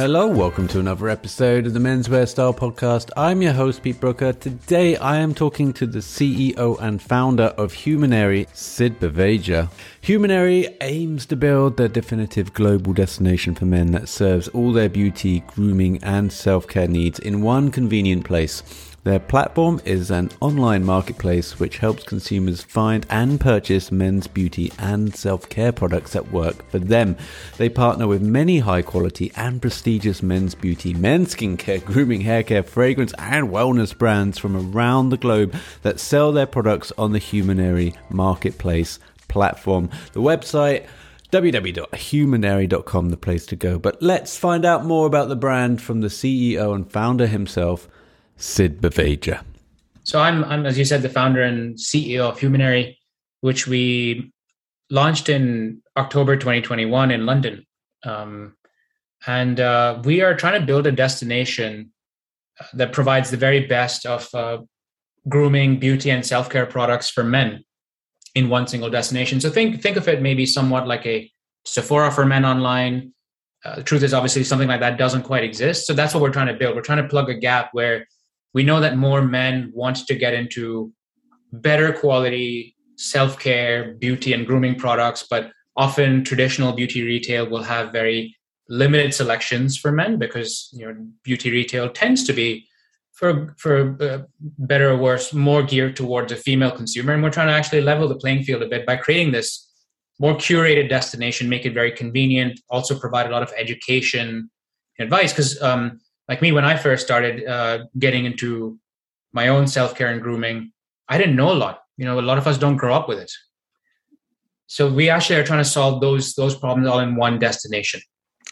Hello, welcome to another episode of the Menswear Style Podcast. I'm your host, Pete Brooker. Today I am talking to the CEO and founder of Humanery, Sid Baveja. Humanery aims to build the definitive global destination for men that serves all their beauty, grooming, and self care needs in one convenient place. Their platform is an online marketplace which helps consumers find and purchase men's beauty and self care products that work for them. They partner with many high quality and prestigious men's beauty, men's skincare, grooming, hair care, fragrance, and wellness brands from around the globe that sell their products on the Humanery marketplace platform. The website www.humanery.com, the place to go. But let's find out more about the brand from the CEO and founder himself. Sid Baveja. So I'm, I'm, as you said, the founder and CEO of Humanery, which we launched in October 2021 in London. Um, and uh, we are trying to build a destination uh, that provides the very best of uh, grooming, beauty, and self care products for men in one single destination. So think think of it maybe somewhat like a Sephora for men online. Uh, the truth is, obviously, something like that doesn't quite exist. So that's what we're trying to build. We're trying to plug a gap where we know that more men want to get into better quality self-care beauty and grooming products but often traditional beauty retail will have very limited selections for men because you know beauty retail tends to be for for uh, better or worse more geared towards a female consumer. And we're trying to actually level the playing field a bit by creating this more curated destination make it very convenient also provide a lot of education and advice. Because um, like me when i first started uh, getting into my own self-care and grooming i didn't know a lot. You know a lot of us don't grow up with it. So we actually are trying to solve those those problems all in one destination.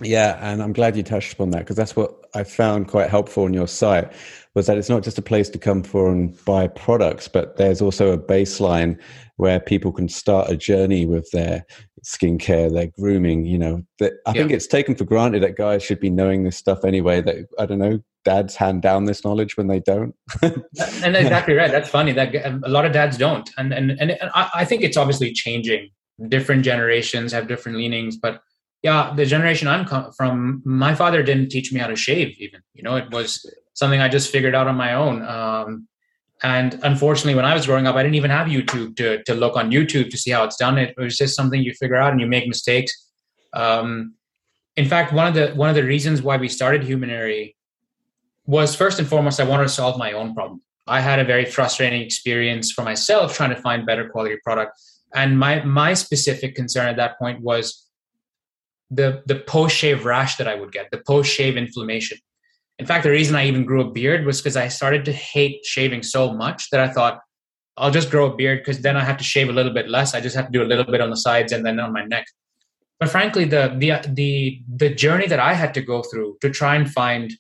Yeah and i'm glad you touched upon that because that's what i found quite helpful on your site was that it's not just a place to come for and buy products but there's also a baseline where people can start a journey with their skincare, their grooming. You know, that I yeah. think it's taken for granted that guys should be knowing this stuff anyway. That I don't know, dads hand down this knowledge when they don't. and exactly right. That's funny. That a lot of dads don't, and and and, and I, I think it's obviously changing. Different generations have different leanings, but yeah, the generation I'm from, my father didn't teach me how to shave. Even you know, it was something I just figured out on my own. Um, and unfortunately, when I was growing up, I didn't even have YouTube to, to look on YouTube to see how it's done. It, was just something you figure out and you make mistakes. Um, in fact, one of the one of the reasons why we started Humanery was first and foremost, I wanted to solve my own problem. I had a very frustrating experience for myself trying to find better quality product, and my my specific concern at that point was the the post shave rash that I would get, the post shave inflammation. In fact, the reason I even grew a beard was because I started to hate shaving so much that I thought I'll just grow a beard because then I have to shave a little bit less. I just have to do a little bit on the sides and then on my neck. But frankly, the the the the journey that I had to go through to try and find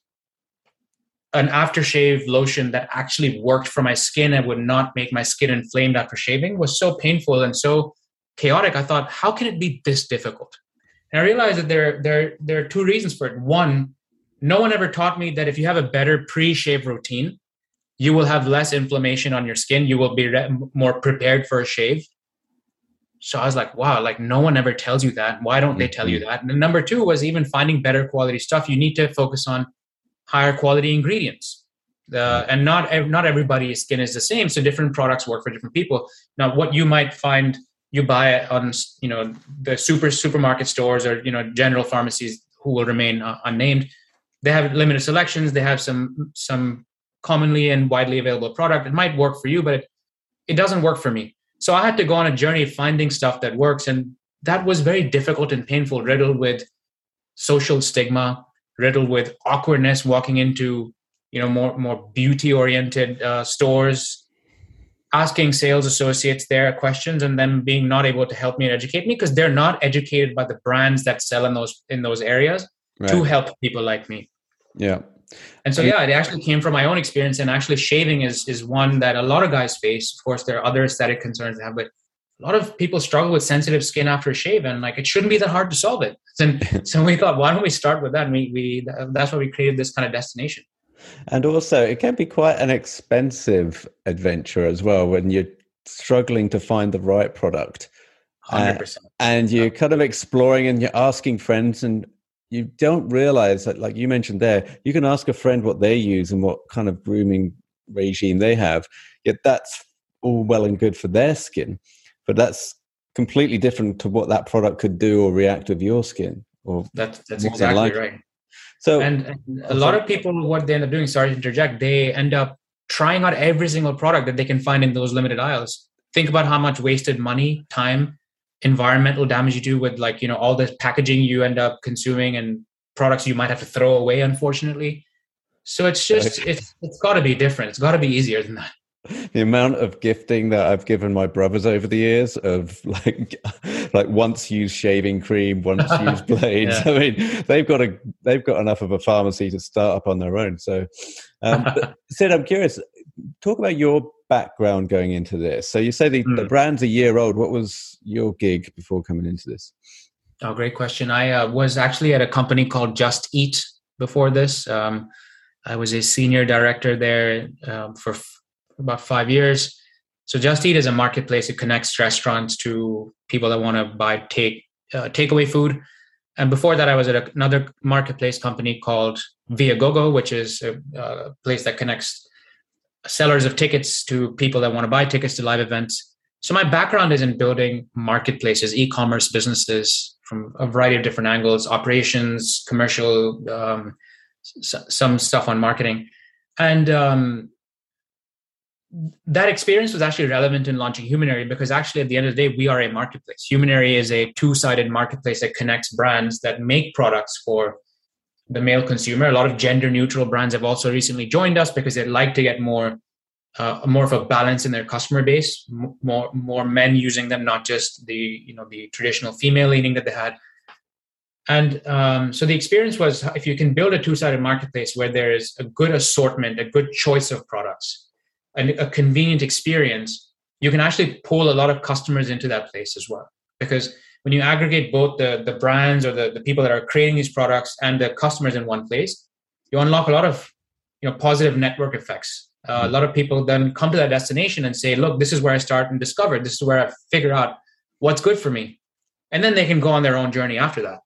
an aftershave lotion that actually worked for my skin and would not make my skin inflamed after shaving was so painful and so chaotic. I thought, how can it be this difficult? And I realized that there there there are two reasons for it. One, no one ever taught me that if you have a better pre-shave routine you will have less inflammation on your skin. You will be re- more prepared for a shave. So i was like wow like no one ever tells you that. Why don't they tell you mm-hmm. that? And number two was even finding better quality stuff. You need to focus on higher quality ingredients. Uh, and not not everybody's skin is the same so different products work for different people. Now what you might find you buy on you know the super supermarket stores or you know general pharmacies who will remain uh, unnamed they have limited selections. They have some some commonly and widely available product. It might work for you but it, it doesn't work for me. So i had to go on a journey finding stuff that works and that was very difficult and painful riddled with social stigma riddled with awkwardness walking into you know more more beauty oriented uh, stores asking sales associates their questions and them being not able to help me and educate me because they're not educated by the brands that sell in those in those areas right. to help people like me yeah. And so yeah, it actually came from my own experience, and actually shaving is is one that a lot of guys face. Of course, there are other aesthetic concerns they have, but a lot of people struggle with sensitive skin after a shave, and like it shouldn't be that hard to solve it. And so we thought, why don't we start with that? And we we that's why we created this kind of destination. And also, it can be quite an expensive adventure as well when you're struggling to find the right product. 100%. Uh, and you're kind of exploring and you're asking friends and you don't realize that, like you mentioned there, you can ask a friend what they use and what kind of grooming regime they have. Yet that's all well and good for their skin, but that's completely different to what that product could do or react with your skin. Or that's that's exactly right. So, and, and a lot of people, what they end up doing, sorry to interject, they end up trying out every single product that they can find in those limited aisles. Think about how much wasted money, time, environmental damage you do with like you know all this packaging you end up consuming and products you might have to throw away unfortunately so it's just it's it's got to be different it's got to be easier than that the amount of gifting that I've given my brothers over the years of like like once used shaving cream, once used blades. yeah. I mean, they've got a they've got enough of a pharmacy to start up on their own. So, um, Sid, I'm curious. Talk about your background going into this? So you say the, mm. the hmm. brand's a year old. What was your gig before coming into this? Oh, great question. I uh, was actually at a company called Just Eat before this. Um, I was a senior director there um, for f- about five years. So Just Eat is a marketplace. It connects restaurants to people that want to buy take uh, takeaway food. And before that, I was at another marketplace company called Viagogo, which is a, a place that connects sellers of tickets to people that want to buy tickets to live events. So my background is in building marketplaces, e-commerce businesses from a variety of different angles, operations, commercial, um, s- some stuff on marketing, and um, that experience was actually relevant in launching Humanery because actually at the end of the day we are a marketplace. Humanery is a two-sided marketplace that connects brands that make products for the male consumer. A lot of gender neutral brands have also recently joined us because they'd like to get more uh, more of a balance in their customer base, more more men using them, not just the you know the traditional female leaning that they had. And um, so the experience was if you can build a two sided marketplace where there is a good assortment, a good choice of products, and a convenient experience, you can actually pull a lot of customers into that place as well. Because when you aggregate both the, the brands or the, the people that are creating these products and the customers in one place, you unlock a lot of you know positive network effects. Uh, a lot of people then come to that destination and say, "Look, this is where I start and discover. This is where I figure out what's good for me," and then they can go on their own journey after that.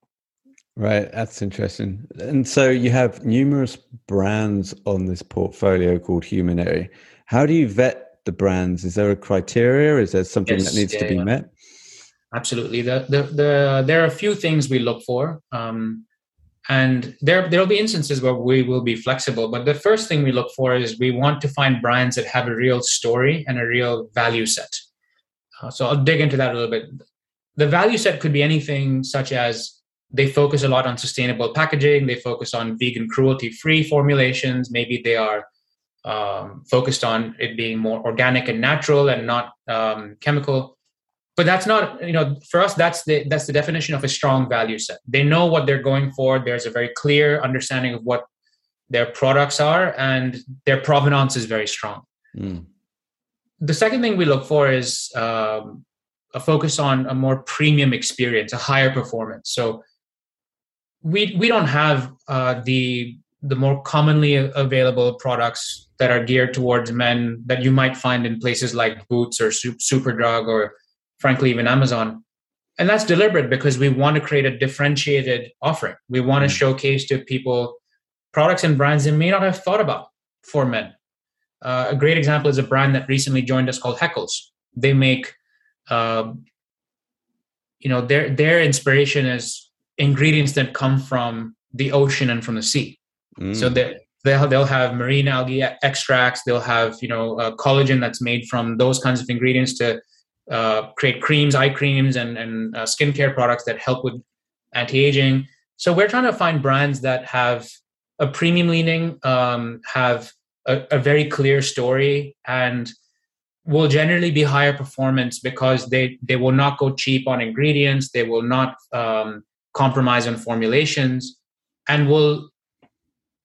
Right, that's interesting. And so you have numerous brands on this portfolio called Humanery. How do you vet the brands? Is there a criteria? Is there something yes, that needs yeah, to be yeah. met? Absolutely. The, the, the, there are a few things we look for. Um, and there there'll be instances where we will be flexible but the first thing we look for is we want to find brands that have a real story and a real value set uh, so i'll dig into that a little bit the value set could be anything such as they focus a lot on sustainable packaging they focus on vegan cruelty free formulations maybe they are um, focused on it being more organic and natural and not um, chemical but that's not you know for us that's the that's the definition of a strong value set. They know what they're going for. There's a very clear understanding of what their products are and their provenance is very strong. Mm. the second thing we look for is um, a focus on a more premium experience a higher performance. So we we don't have uh, the the more commonly available products that are geared towards men that you might find in places like boots or superdrug or frankly, even Amazon. And that's deliberate because we want to create a differentiated offering. We want to mm. showcase to people products and brands they may not have thought about for men. Uh, a great example is a brand that recently joined us called Haeckels. They make, uh, you know, their their inspiration is ingredients that come from the ocean and from the sea. Mm. So they they'll they'll have marine algae extracts. They'll have you know uh, collagen that's made from those kinds of ingredients to uh, create creams, eye creams, and, and uh, skincare products that help with anti-aging. So we're trying to find brands that have a premium leaning, um, have a, a, very clear story, and will generally be higher performance because they they will not go cheap on ingredients. They will not um, compromise on formulations, and will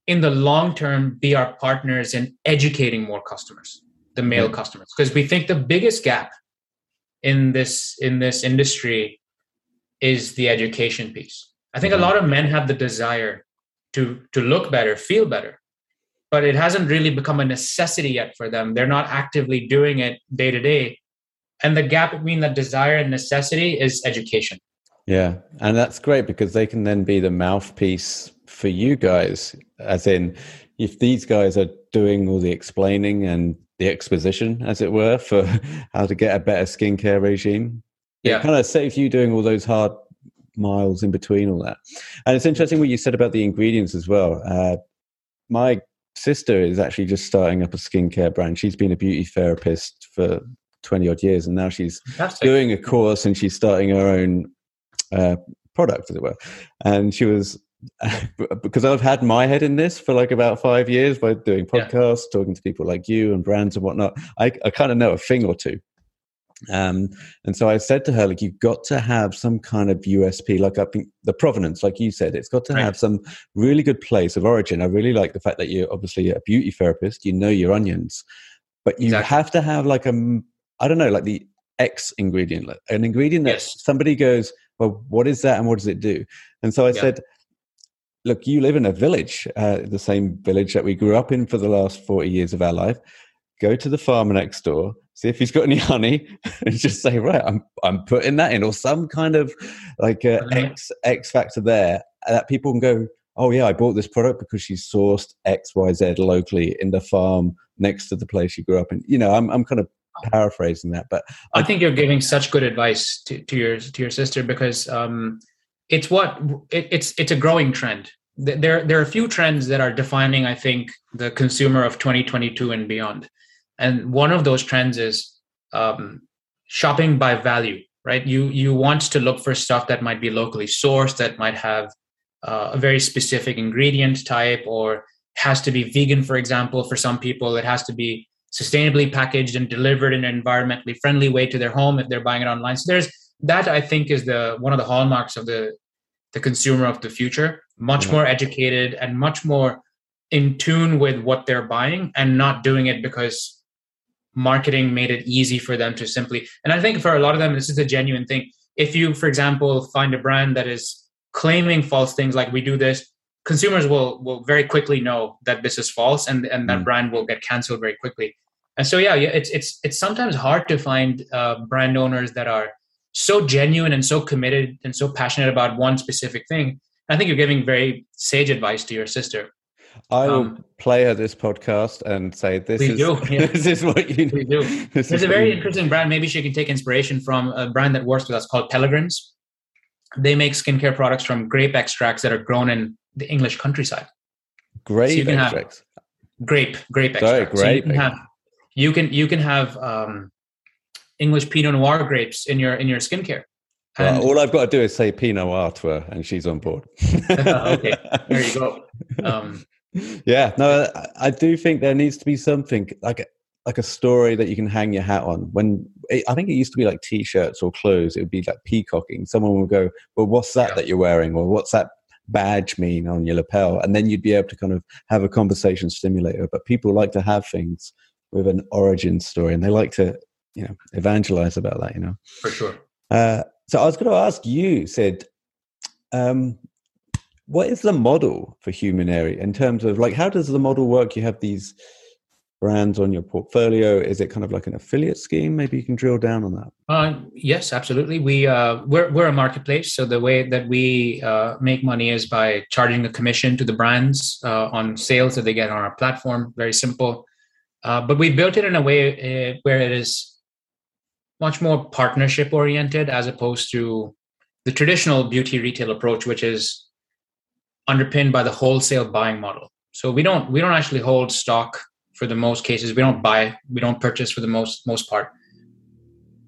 in the long term be our partners in educating more customers the male customers because we think the biggest gap in this in this industry is the education piece. I think mm-hmm. a lot of men have the desire to to look better, feel better, but it hasn't really become a necessity yet for them. They're not actively doing it day to day. And the gap between the desire and necessity is education. Yeah, and that's great because they can then be the mouthpiece for you guys, as in if these guys are doing all the explaining and the exposition, as it were, for how to get a better skincare regime. Yeah. It kind of saves you doing all those hard miles in between all that. And it's interesting what you said about the ingredients as well. Uh, my sister is actually just starting up a skincare brand. She's been a beauty therapist for 20 odd years and now she's Fantastic. doing a course and she's starting her own uh, product, as it were. And she was because I've had my head in this for like about five years by doing Yeah. podcasts, talking to people like you and brands and whatnot. I, I kind of know a thing or two. Um, and so I said to her, like, you've got to have some kind of USP, like I think the provenance, like you said, it's got to Right. have some really good place of origin. I really like the fact that you're obviously a beauty therapist, you know your onions, but you Exactly. have to have like a, I don't know, like the X ingredient, like an ingredient that Yes. somebody goes, well, what is that and what does it do? And so I Yeah. said, look, you live in a village, uh, the same village that we grew up in for the last 40 years of our life. Go to the farmer next door, see if he's got any honey, and just say, right, I'm, I'm putting that in, or some kind of like uh. X, X factor there that people can go, oh, yeah, I bought this product because she sourced XYZ locally in the farm next to the place you grew up in. You know, I'm, I'm kind of paraphrasing that, but I think you're giving such good advice to, to your to your sister because um, it's what it, it's it's a growing trend. There there are a few trends that are defining, I think, the consumer of 2022 and beyond. And one of those trends is um, shopping by value. Right? You you want to look for stuff that might be locally sourced, that might have uh, a very specific ingredient type, or has to be vegan, for example. For some people, it has to be sustainably packaged and delivered in an environmentally friendly way to their home if they're buying it online. So there's that I think is the one of the hallmarks of the the consumer of the future, much Yeah. more educated and much more in tune with what they're buying and not doing it because marketing made it easy for them to simply and I think for a lot of them this is a genuine thing. If you for example find a brand that is claiming false things like we do this consumers will will very quickly know that this is false and and that Mm. brand will get canceled very quickly and so yeah, yeah it's it's it's sometimes hard to find uh, brand owners that are so genuine and so committed and so passionate about one specific thing i think you're giving very sage advice to your sister I will Um, play her this podcast and say this is do, yeah. this is what you need. do. This there's is a very interesting brand maybe she can take inspiration from a brand that works with us called Pelegrims they make skincare products from grape extracts that are grown in the english countryside grape have- extracts. grape grape Sorry, extract. So you can have you can you can have um, English Pinot Noir grapes in your in your skincare. Well, And all I've got to do is say Pinot Noir to her, and she's on board. okay, there you go. Um, yeah, no, I, I do think there needs to be something like a, like a story that you can hang your hat on. When it, I think it used to be like t-shirts or clothes, it would be like peacocking. Someone would go, "Well, what's that Yeah. that you're wearing?" or "What's that badge mean on your lapel?" And then you'd be able to kind of have a conversation stimulator. But people like to have things with an origin story, and they like to, you know, evangelize about that. You know. for sure. Uh, so I was going to ask you, Sid, um, what is the model for Humanery in terms of like how does the model work? You have these brands on your portfolio. Is it kind of like an affiliate scheme? Maybe you can drill down on that. Uh, yes, absolutely. We uh, we're we're a marketplace, so the way that we uh, make money is by charging a commission to the brands uh, on sales that they get on our platform. Very simple, uh, but we built it in a way uh, where it is much more partnership oriented as opposed to the traditional beauty retail approach, which is underpinned by the wholesale buying model. So we don't we don't actually hold stock for the most cases. We don't buy, we don't purchase for the most most part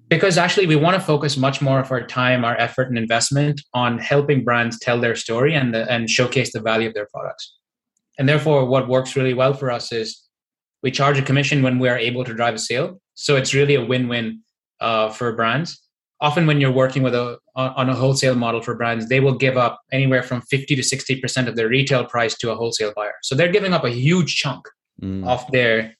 because actually we want to focus much more of our time our effort and investment on helping brands tell their story and the, and showcase the value of their products and therefore what works really well for us is we charge a commission when we are able to drive a sale so it's really a win-win uh, for brands often when you're working with a on a wholesale model for brands they will give up anywhere from 50 to 60% of their retail price to a wholesale buyer so they're giving up a huge chunk Mm. of their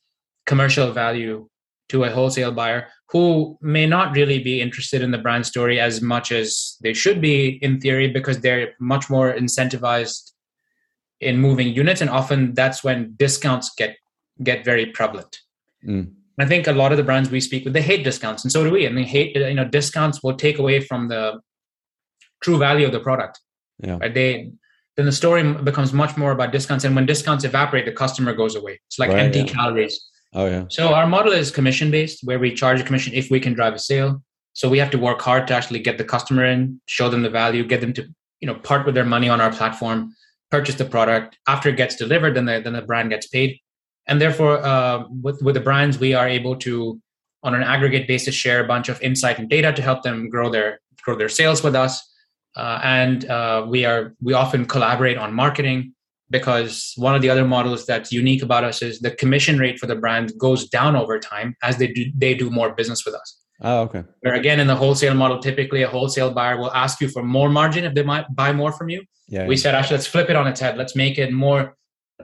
commercial value to a wholesale buyer who may not really be interested in the brand story as much as they should be in theory because they're much more incentivized in moving units and often that's when discounts get get very prevalent Mm. I think a lot of the brands we speak with they hate discounts and so do we and they hate you know discounts will take away from the true value of the product. Yeah. Right? They then the story becomes much more about discounts, and when discounts evaporate, the customer goes away. It's like Right, empty yeah. calories. Oh yeah. So our model is commission based, where we charge a commission if we can drive a sale. So we have to work hard to actually get the customer in, show them the value, get them to you know part with their money on our platform, purchase the product. After it gets delivered, then the then the brand gets paid, and therefore uh, with with the brands we are able to on an aggregate basis share a bunch of insight and data to help them grow their grow their sales with us. Uh, and uh, we are we often collaborate on marketing because one of the other models that's unique about us is the commission rate for the brand goes down over time as they do they do more business with us. Oh okay. Where again in the wholesale model, typically a wholesale buyer will ask you for more margin if they might buy more from you. Yeah. We said actually let's flip it on its head. Let's make it more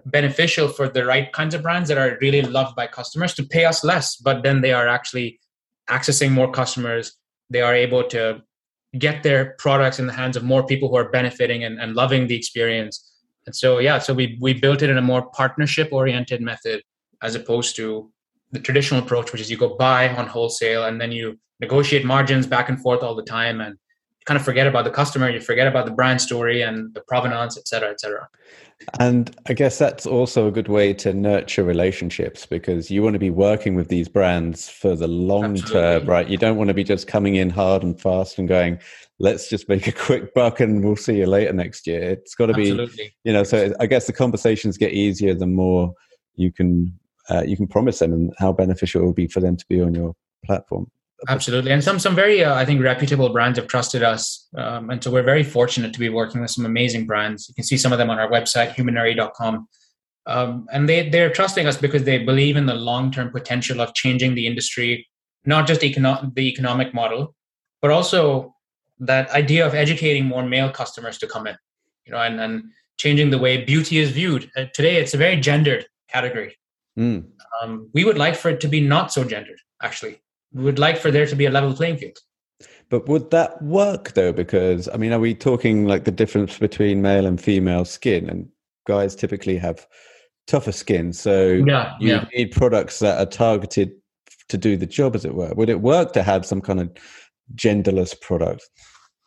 beneficial for the right kinds of brands that are really loved by customers to pay us less, but then they are actually accessing more customers. They are able to get their products in the hands of more people who are benefiting and, and loving the experience. And so yeah, so we we built it in a more partnership oriented method as opposed to the traditional approach, which is you go buy on wholesale and then you negotiate margins back and forth all the time and kind of forget about the customer, you forget about the brand story and the provenance, et cetera, et cetera. And I guess that's also a good way to nurture relationships because you want to be working with these brands for the long term, right? You don't want to be just coming in hard and fast and going, let's just make a quick buck and we'll see you later next year. It's got to be, Absolutely. you know, so I guess the conversations get easier the more you can uh, you can promise them and how beneficial it will be for them to be on your platform. Absolutely, and some some very uh, I think reputable brands have trusted us, um, and so we're very fortunate to be working with some amazing brands. You can see some of them on our website, humanery.com. Um, and they they're trusting us because they believe in the long term potential of changing the industry, not just econo- the economic model, but also that idea of educating more male customers to come in, you know, and and changing the way beauty is viewed. Uh, today, it's a very gendered category. Mm. Um, we would like for it to be not so gendered. Actually, would like for there to be a level playing field. But would that work though? Because I mean, are we talking like the difference between male and female skin? And guys typically have tougher skin, so Yeah, you yeah. need products that are targeted to do the job, as it were. Would it work to have some kind of genderless product?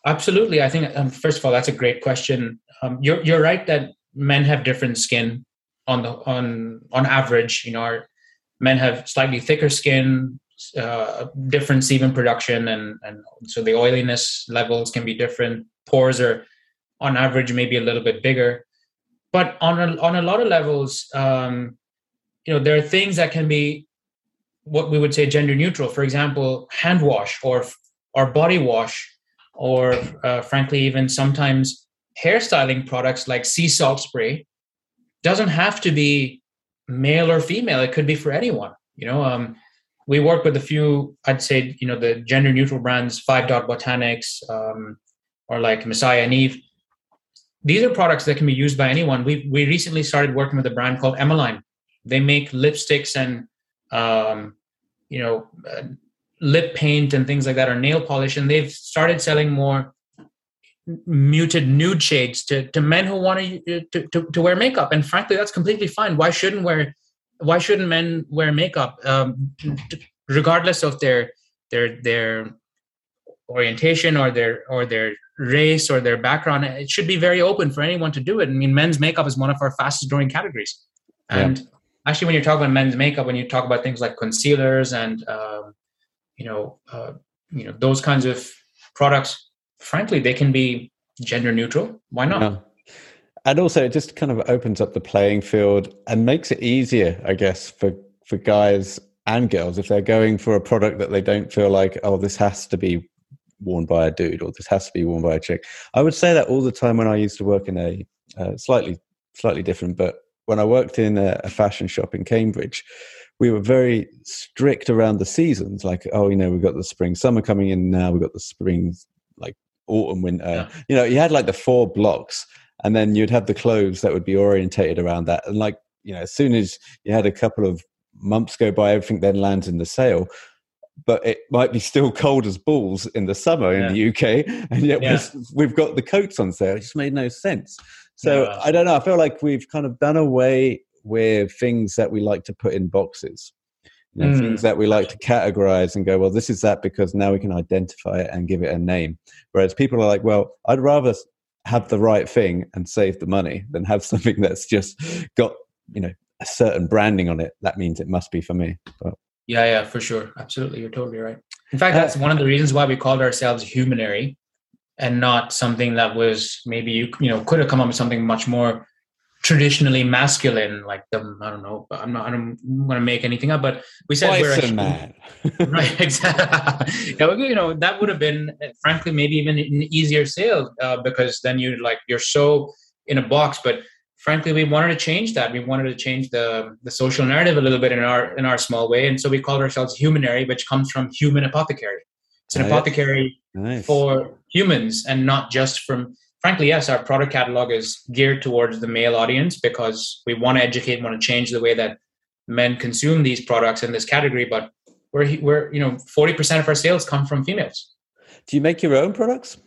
Absolutely. I think um, first of all, that's a great question. Um, you're you're right that men have different skin on the on on average. You know, our men have slightly thicker skin, uh, different sebum production, and and so the oiliness levels can be different. Pores are on average maybe a little bit bigger, but on a, on a lot of levels, um, you know, there are things that can be what we would say gender neutral. For example, hand wash or or body wash or uh, frankly even sometimes hairstyling products like sea salt spray doesn't have to be male or female it could be for anyone you know um, we work with a few i'd say you know the gender neutral brands five dot botanics um, or like messiah and eve. These are products that can be used by anyone. We we recently started working with a brand called emmeline. They make lipsticks and um, you know uh, lip paint and things like that or nail polish and they've started selling more muted nude shades to, to men who want to, to to wear makeup. And frankly that's completely fine. Why shouldn't wear why shouldn't men wear makeup um, regardless of their their their orientation or their or their race or their background? It should be very open for anyone to do it. I mean men's makeup is one of our fastest growing categories. And yeah. actually when you talk about men's makeup when you talk about things like concealers and um, you know uh, you know those kinds of products frankly they can be gender neutral. Why not. And also it just kind of opens up the playing field and makes it easier i guess for for guys and girls. If they're going for a product that they don't feel like oh this has to be worn by a dude or this has to be worn by a chick. I would say that all the time when i used to work in a uh, slightly slightly different but when i worked in a, a fashion shop in cambridge we were very strict around the seasons. Like oh you know we've got the spring summer coming in now we've got the spring like autumn winter. Yeah. you know you had like the four blocks and then you'd have the clothes that would be orientated around that and like you know as soon as you had a couple of months go by everything then lands in the sale but it might be still cold as balls in the summer yeah. in the uk and yet yeah. we've got the coats on sale it just made no sense so i don't know i feel like we've kind of done away with things that we like to put in boxes you know, mm. things that we like to categorize and go, well, this is that because now we can identify it and give it a name. Whereas people are like, well, I'd rather have the right thing and save the money than have something that's just got, you know, a certain branding on it. That means it must be for me. But, yeah, yeah, for sure. Absolutely. You're totally right. In fact, that's uh, one of the reasons why we called ourselves Humanery and not something that was maybe you, you know, could have come up with something much more traditionally masculine, like the I don't know, I'm not I don't want to make anything up, but we said we're a man, right? Exactly. you know, that would have been, frankly, maybe even an easier sale uh, because then you like you're so in a box. But frankly, we wanted to change that. We wanted to change the the social narrative a little bit in our in our small way, and so we called ourselves Humanery, which comes from human apothecary. It's an apothecary nice. for humans and not just from frankly, yes, our product catalog is geared towards the male audience because we want to educate, want to change the way that men consume these products in this category. But we're, we're you know, 40% of our sales come from females. Do you make your own products?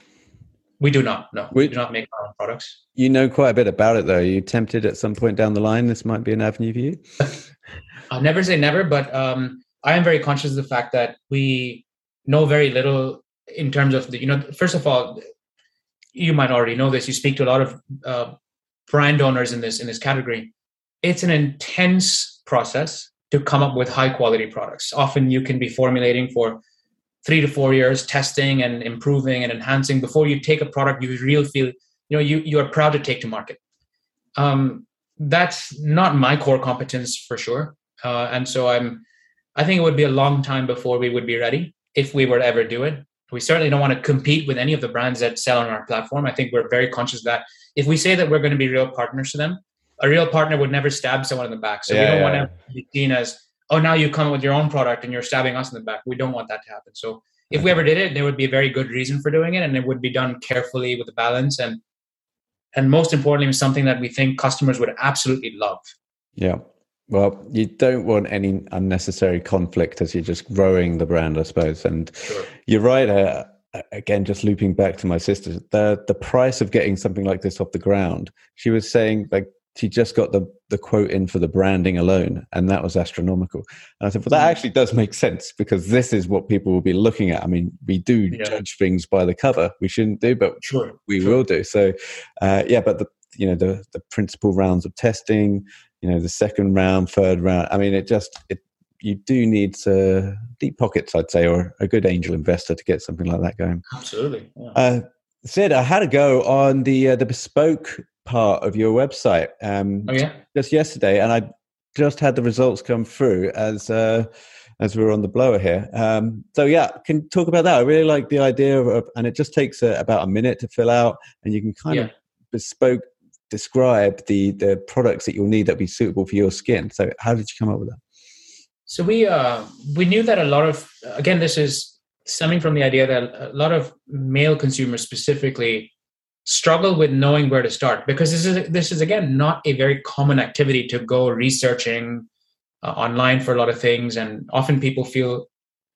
We do not. No, we, we do not make our own products. You know quite a bit about it, though. Are you tempted at some point down the line this might be an avenue for you? I'll never say never, but um, I am very conscious of the fact that we know very little in terms of the, you know, first of all, you might already know this. You speak to a lot of uh, brand owners in this in this category. It's an intense process to come up with high quality products. Often you can be formulating for three to four years, testing and improving and enhancing before you take a product you really feel you know you you are proud to take to market. Um, that's not my core competence for sure, uh, and so I'm. I think it would be a long time before we would be ready if we were to ever do it we certainly don't want to compete with any of the brands that sell on our platform. I think we're very conscious that if we say that we're going to be real partners to them, a real partner would never stab someone in the back. So yeah, we don't yeah, want to be seen as, oh, now you come with your own product and you're stabbing us in the back. We don't want that to happen. So if we ever did it, there would be a very good reason for doing it, and it would be done carefully with a balance and and most importantly, something that we think customers would absolutely love. Yeah. Well, you don't want any unnecessary conflict as you're just growing the brand, I suppose. And sure. you're right. Uh, again, just looping back to my sister, the the price of getting something like this off the ground. She was saying like she just got the the quote in for the branding alone, and that was astronomical. And I said, well, that mm. actually does make sense because this is what people will be looking at. I mean, we do yeah. judge things by the cover. We shouldn't do, but sure. we sure. will do. So, uh, yeah, but the you know the the principal rounds of testing you know the second round third round i mean it just it you do need uh, deep pockets i'd say or a good angel investor to get something like that going absolutely yeah. uh, sid i had to go on the uh, the bespoke part of your website um oh, yeah? just yesterday and i just had the results come through as uh as we are on the blower here um so yeah can talk about that i really like the idea of and it just takes uh, about a minute to fill out and you can kind yeah. of bespoke describe the the products that you'll need that be suitable for your skin. So how did you come up with that? So we uh, we knew that a lot of again this is stemming from the idea that a lot of male consumers specifically struggle with knowing where to start because this is this is again not a very common activity to go researching uh, online for a lot of things and often people feel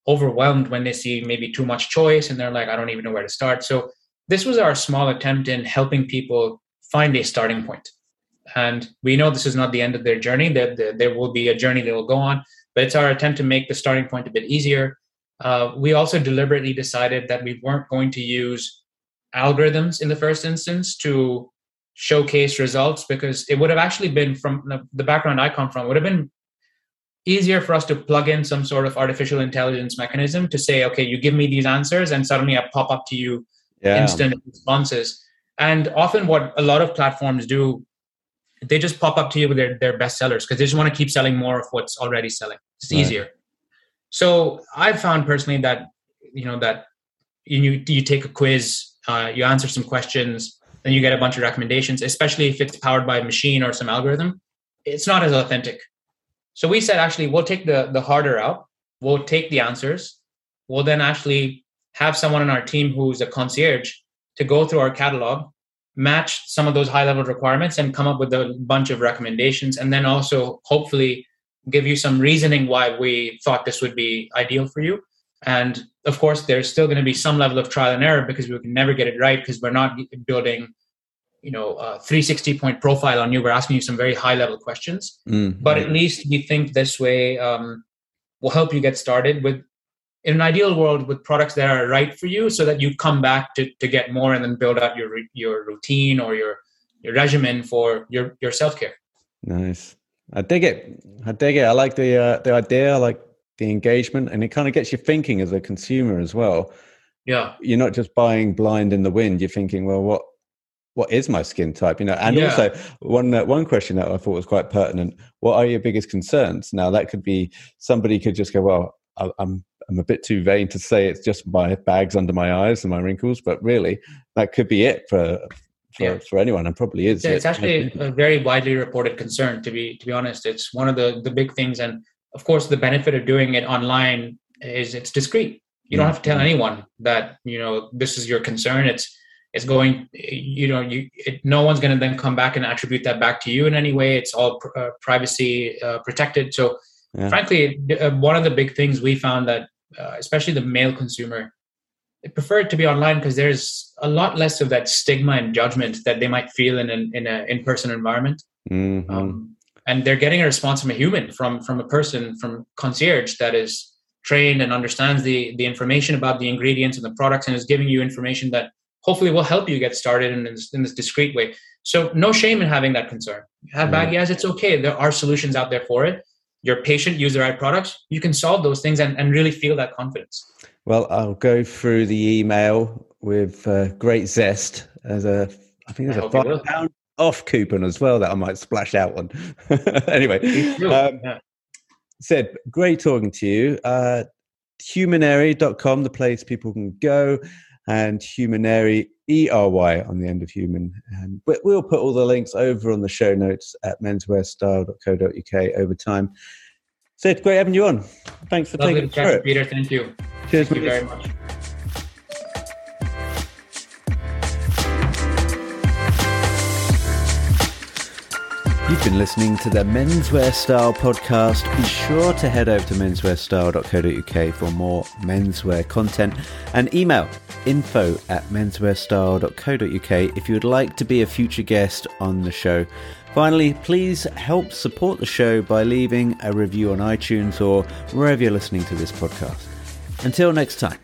overwhelmed when they see maybe too much choice and they're like I don't even know where to start. So this was our small attempt in helping people find a starting point. And we know this is not the end of their journey, that there, there, will be a journey they will go on, but it's our attempt to make the starting point a bit easier. Uh, we also deliberately decided that we weren't going to use algorithms in the first instance to showcase results because it would have actually been from the background I come from, would have been easier for us to plug in some sort of artificial intelligence mechanism to say, okay, you give me these answers and suddenly I pop up to you yeah. instant responses. And often, what a lot of platforms do, they just pop up to you with their, their best sellers because they just want to keep selling more of what's already selling. It's right. easier. So I've found personally that you know that you you take a quiz, uh, you answer some questions, then you get a bunch of recommendations. Especially if it's powered by a machine or some algorithm, it's not as authentic. So we said actually we'll take the the harder out. We'll take the answers. We'll then actually have someone on our team who's a concierge to go through our catalog, match some of those high level requirements, and come up with a bunch of recommendations. And then also, hopefully, give you some reasoning why we thought this would be ideal for you. And of course, there's still going to be some level of trial and error because we can never get it right because we're not building, you know, a 360 point profile on you. We're asking you some very high level questions. Mm-hmm. But at least we think this way, um, will help you get started with in an ideal world with products that are right for you so that you come back to, to get more and then build out your your routine or your your regimen for your your self-care. Nice. I dig it. I dig it. I like the uh, the idea. I like the engagement and it kind of gets you thinking as a consumer as well. Yeah. You're not just buying blind in the wind. You're thinking well what what is my skin type? You know and yeah. also one uh, one question that i thought was quite pertinent what are your biggest concerns? Now that could be somebody could just go well I, i'm i'm a bit too vain to say it's just my bags under my eyes and my wrinkles but really that could be it for for, yeah. for anyone and probably is yeah, it's actually a very widely reported concern to be to be honest it's one of the the big things and of course the benefit of doing it online is it's discreet you don't have to tell mm-hmm. anyone that you know this is your concern it's it's going you know you it, no one's going to then come back and attribute that back to you in any way it's all pr- uh, privacy uh, protected so yeah. frankly uh, one of the big things we found that uh, especially the male consumer they prefer it to be online because there's a lot less of that stigma and judgment that they might feel in an in a in-person environment mm-hmm. um, and they're getting a response from a human from from a person from concierge that is trained and understands the the information about the ingredients and the products and is giving you information that hopefully will help you get started in this, in this discreet way. So no shame in having that concern. have baggy eyes, it's okay. There are solutions out there for it. Your patient use the right products. You can solve those things and, and really feel that confidence. Well, I'll go through the email with uh, great zest as a, I think there's I a five pound off coupon as well that I might splash out on. anyway, um, yeah. Sid, great talking to you. Uh, humanery.com, the place people can go and Humanery, E-R-Y on the end of human. Um, and we'll put all the links over on the show notes at menswearstyle.co.uk over time. Sid, great having you on. Thanks for Lovely taking it. Peter, thank you. Cheers. Thank you very much. Been listening to the Menswear Style podcast. Be sure to head over to menswearstyle.co.uk for more menswear content and email info at menswearstyle.co.uk if you would like to be a future guest on the show. Finally, please help support the show by leaving a review on iTunes or wherever you're listening to this podcast. Until next time.